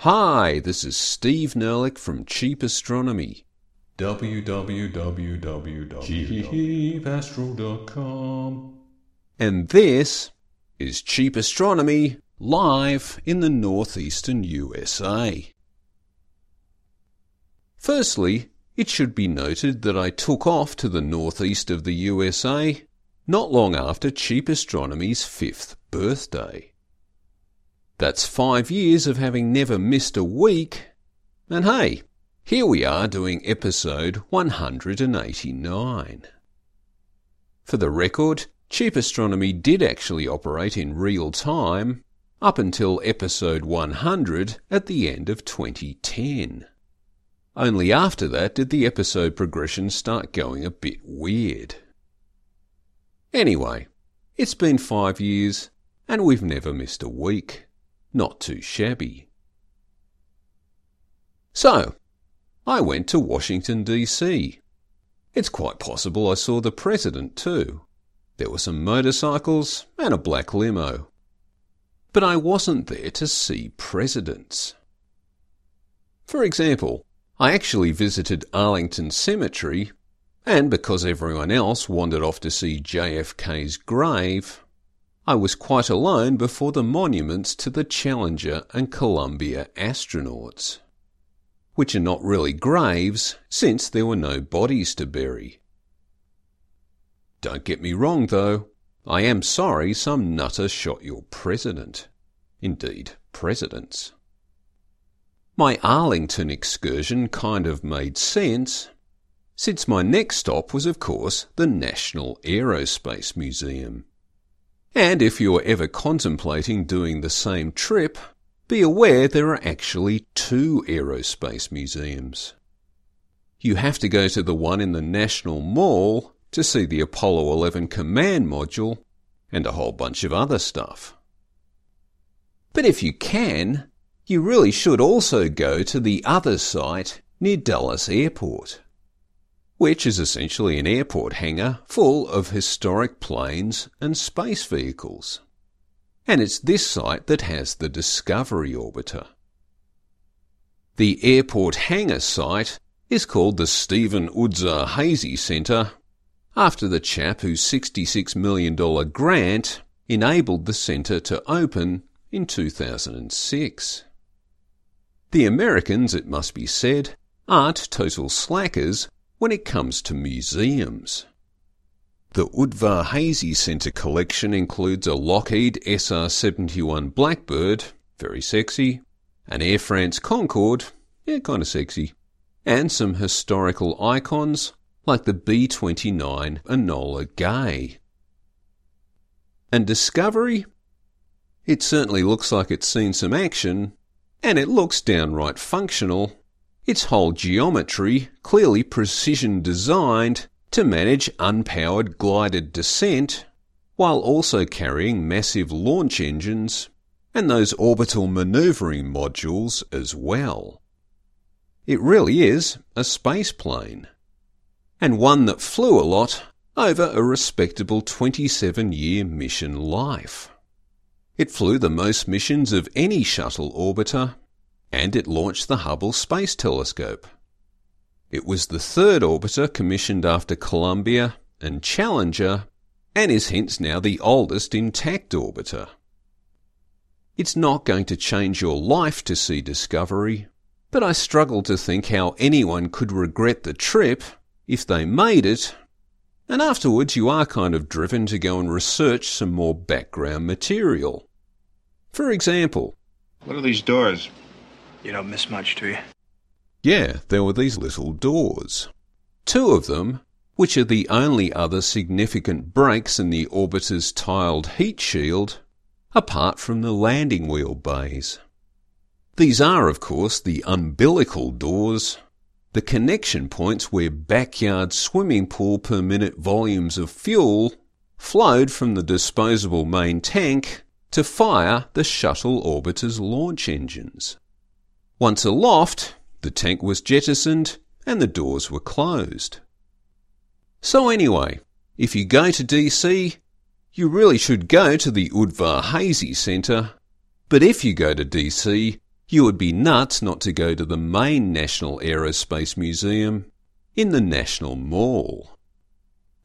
Hi, this is Steve Nerlich from Cheap Astronomy. www.cheapastro.com And this is Cheap Astronomy live in the northeastern USA. Firstly, it should be noted that I took off to the northeast of the USA not long after Cheap Astronomy's fifth birthday. That's five years of having never missed a week, and hey, here we are doing episode 189. For the record, Cheap Astronomy did actually operate in real time up until episode 100 at the end of 2010. Only after that did the episode progression start going a bit weird. Anyway, it's been five years and we've never missed a week. Not too shabby. So, I went to Washington, D.C. It's quite possible I saw the President too. There were some motorcycles and a black limo. But I wasn't there to see presidents. For example, I actually visited Arlington Cemetery, and because everyone else wandered off to see JFK's grave, I was quite alone before the monuments to the Challenger and Columbia astronauts which are not really graves since there were no bodies to bury. Don't get me wrong though, I am sorry some nutter shot your president. Indeed, presidents. My Arlington excursion kind of made sense, since my next stop was, of course, the National Aerospace Museum. And if you are ever contemplating doing the same trip, be aware there are actually two aerospace museums. You have to go to the one in the National Mall to see the Apollo 11 command module and a whole bunch of other stuff. But if you can, you really should also go to the other site near Dulles Airport, which is essentially an airport hangar full of historic planes and space vehicles and it's this site that has the Discovery Orbiter. The airport hangar site is called the Stephen Udvar-Hazy Centre after the chap whose $66 million grant enabled the centre to open in 2006. The Americans, it must be said, aren't total slackers when it comes to museums. The Udvar-Hazy Centre collection includes a Lockheed SR-71 Blackbird, very sexy, an Air France Concorde, yeah, kind of sexy, and some historical icons like the B-29 Enola Gay. And Discovery? It certainly looks like it's seen some action, and it looks downright functional. Its whole geometry clearly precision designed to manage unpowered glided descent while also carrying massive launch engines and those orbital maneuvering modules as well. It really is a space plane, and one that flew a lot over a respectable 27 year mission life. It flew the most missions of any shuttle orbiter, and it launched the Hubble Space Telescope. It was the third orbiter commissioned after Columbia and Challenger, and is hence now the oldest intact orbiter. It's not going to change your life to see Discovery, but I struggle to think how anyone could regret the trip if they made it, and afterwards you are kind of driven to go and research some more background material. For example, What are these doors? You don't miss much, do you? Yeah, there were these little doors. Two of them, which are the only other significant breaks in the orbiter's tiled heat shield, apart from the landing wheel bays. These are, of course, the umbilical doors, the connection points where backyard swimming pool per minute volumes of fuel flowed from the disposable main tank to fire the shuttle orbiter's launch engines. Once aloft, the tank was jettisoned and the doors were closed. So anyway, if you go to DC, you really should go to the Udvar-Hazy Centre, but if you go to DC, You would be nuts not to go to the main National Aerospace Museum in the National Mall.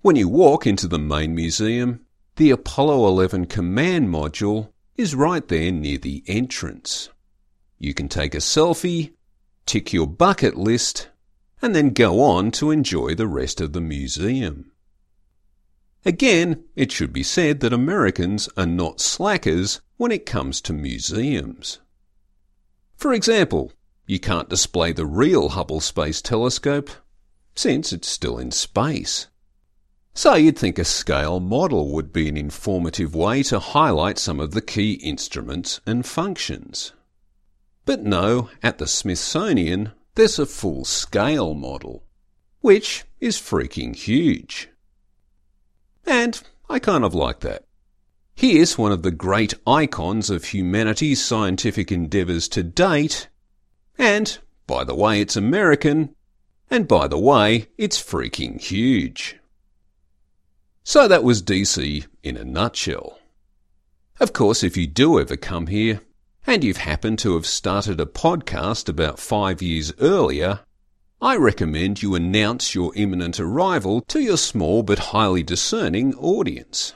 When you walk into the main museum, the Apollo 11 command module is right there near the entrance. You can take a selfie, tick your bucket list, and then go on to enjoy the rest of the museum. Again, it should be said that Americans are not slackers when it comes to museums. For example, you can't display the real Hubble Space Telescope since it's still in space. So you'd think a scale model would be an informative way to highlight some of the key instruments and functions. But no, at the Smithsonian, there's a full scale model, which is freaking huge. And I kind of like that. Here's one of the great icons of humanity's scientific endeavours to date, and, by the way, it's American, and by the way, it's freaking huge. So that was DC in a nutshell. Of course, if you do ever come here, and you've happened to have started a podcast about five years earlier, I recommend you announce your imminent arrival to your small but highly discerning audience.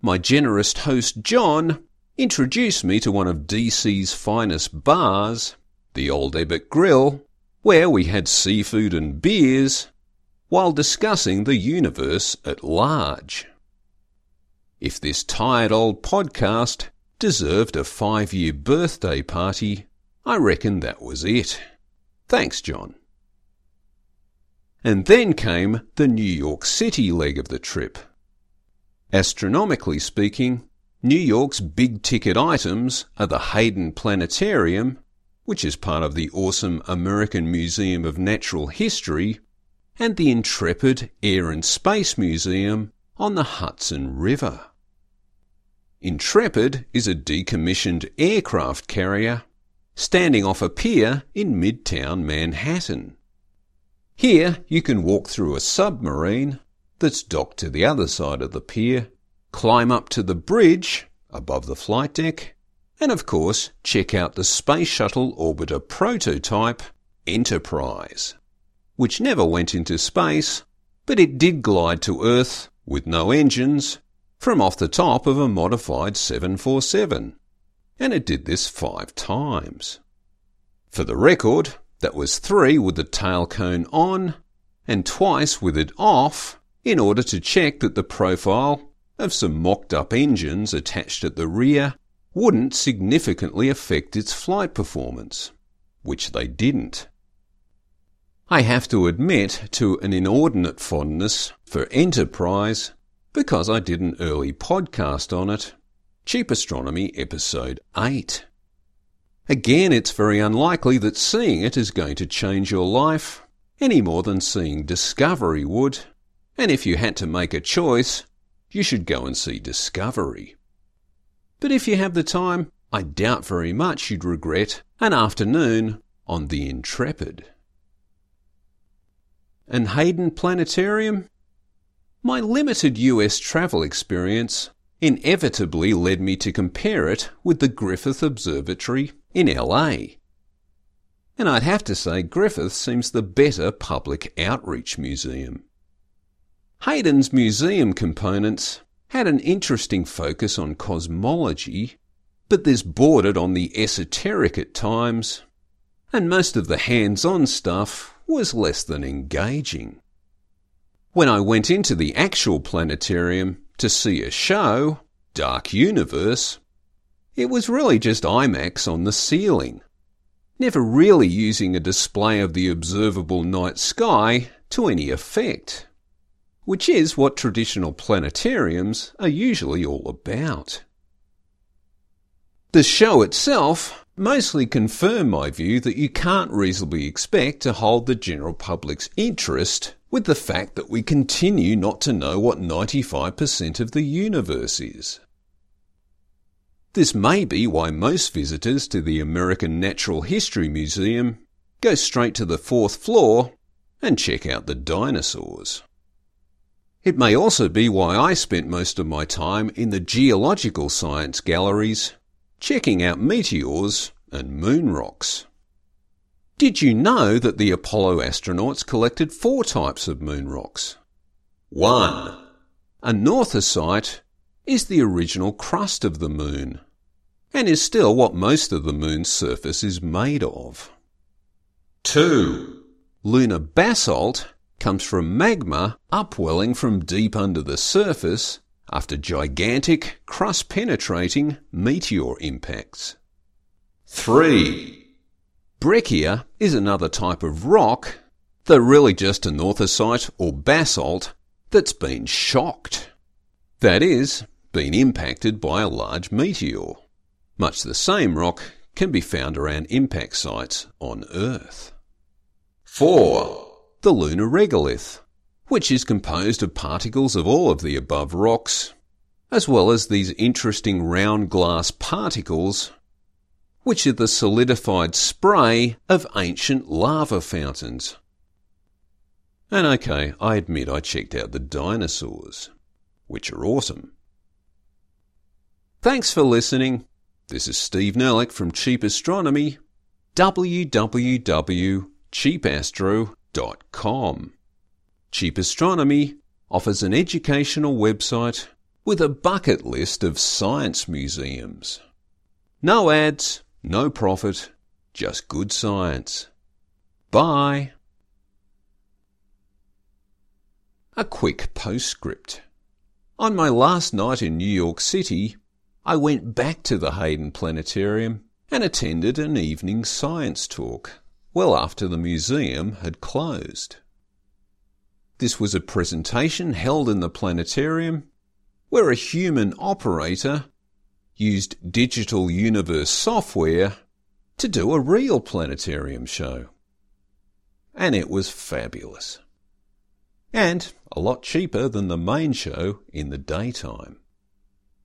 My generous host John introduced me to one of DC's finest bars, the Old Ebbitt Grill, where we had seafood and beers while discussing the universe at large. If this tired old podcast deserved a five year birthday party, I reckon that was it. Thanks, John. And then came the New York City leg of the trip. Astronomically speaking, New York's big ticket items are the Hayden Planetarium, which is part of the awesome American Museum of Natural History, and the Intrepid Air and Space Museum on the Hudson River. Intrepid is a decommissioned aircraft carrier standing off a pier in midtown Manhattan. Here you can walk through a submarine that's docked to the other side of the pier, climb up to the bridge above the flight deck, and of course check out the Space Shuttle Orbiter prototype, Enterprise, which never went into space, but it did glide to Earth with no engines from off the top of a modified 747, and it did this five times. For the record, that was three with the tail cone on and twice with it off in order to check that the profile of some mocked up engines attached at the rear wouldn't significantly affect its flight performance, which they didn't. I have to admit to an inordinate fondness for Enterprise because I did an early podcast on it, Cheap Astronomy Episode 8. Again, it's very unlikely that seeing it is going to change your life any more than seeing Discovery would. And if you had to make a choice, you should go and see Discovery. But if you have the time, I doubt very much you'd regret an afternoon on the Intrepid. And Hayden Planetarium? My limited US travel experience inevitably led me to compare it with the Griffith Observatory in LA. And I'd have to say Griffith seems the better public outreach museum. Hayden's museum components had an interesting focus on cosmology, but this bordered on the esoteric at times, and most of the hands-on stuff was less than engaging. When I went into the actual planetarium to see a show, Dark Universe, it was really just IMAX on the ceiling, never really using a display of the observable night sky to any effect, which is what traditional planetariums are usually all about. The show itself mostly confirmed my view that you can't reasonably expect to hold the general public's interest with the fact that we continue not to know what 95% of the universe is. This may be why most visitors to the American Natural History Museum go straight to the fourth floor and check out the dinosaurs. It may also be why I spent most of my time in the geological science galleries, checking out meteors and moon rocks. Did you know that the Apollo astronauts collected four types of moon rocks? 1. Anorthosite is the original crust of the moon and is still what most of the moon's surface is made of. 2. Lunar basalt comes from magma upwelling from deep under the surface after gigantic, crust penetrating meteor impacts. 3. Breccia is another type of rock, though really just anorthosite or basalt that's been shocked. That is, been impacted by a large meteor. Much the same rock can be found around impact sites on Earth. 4. The lunar regolith, which is composed of particles of all of the above rocks, as well as these interesting round glass particles, which are the solidified spray of ancient lava fountains. And okay, I admit I checked out the dinosaurs, which are awesome. Thanks for listening. This is Steve Nerlich from Cheap Astronomy, www.cheapastro.com. Cheap Astronomy offers an educational website with a bucket list of science museums. No ads, no profit, just good science. Bye. A quick postscript. On my last night in New York City, I went back to the Hayden Planetarium and attended an evening science talk well after the museum had closed. This was a presentation held in the planetarium where a human operator used Digital Universe software to do a real planetarium show. And it was fabulous. And a lot cheaper than the main show in the daytime.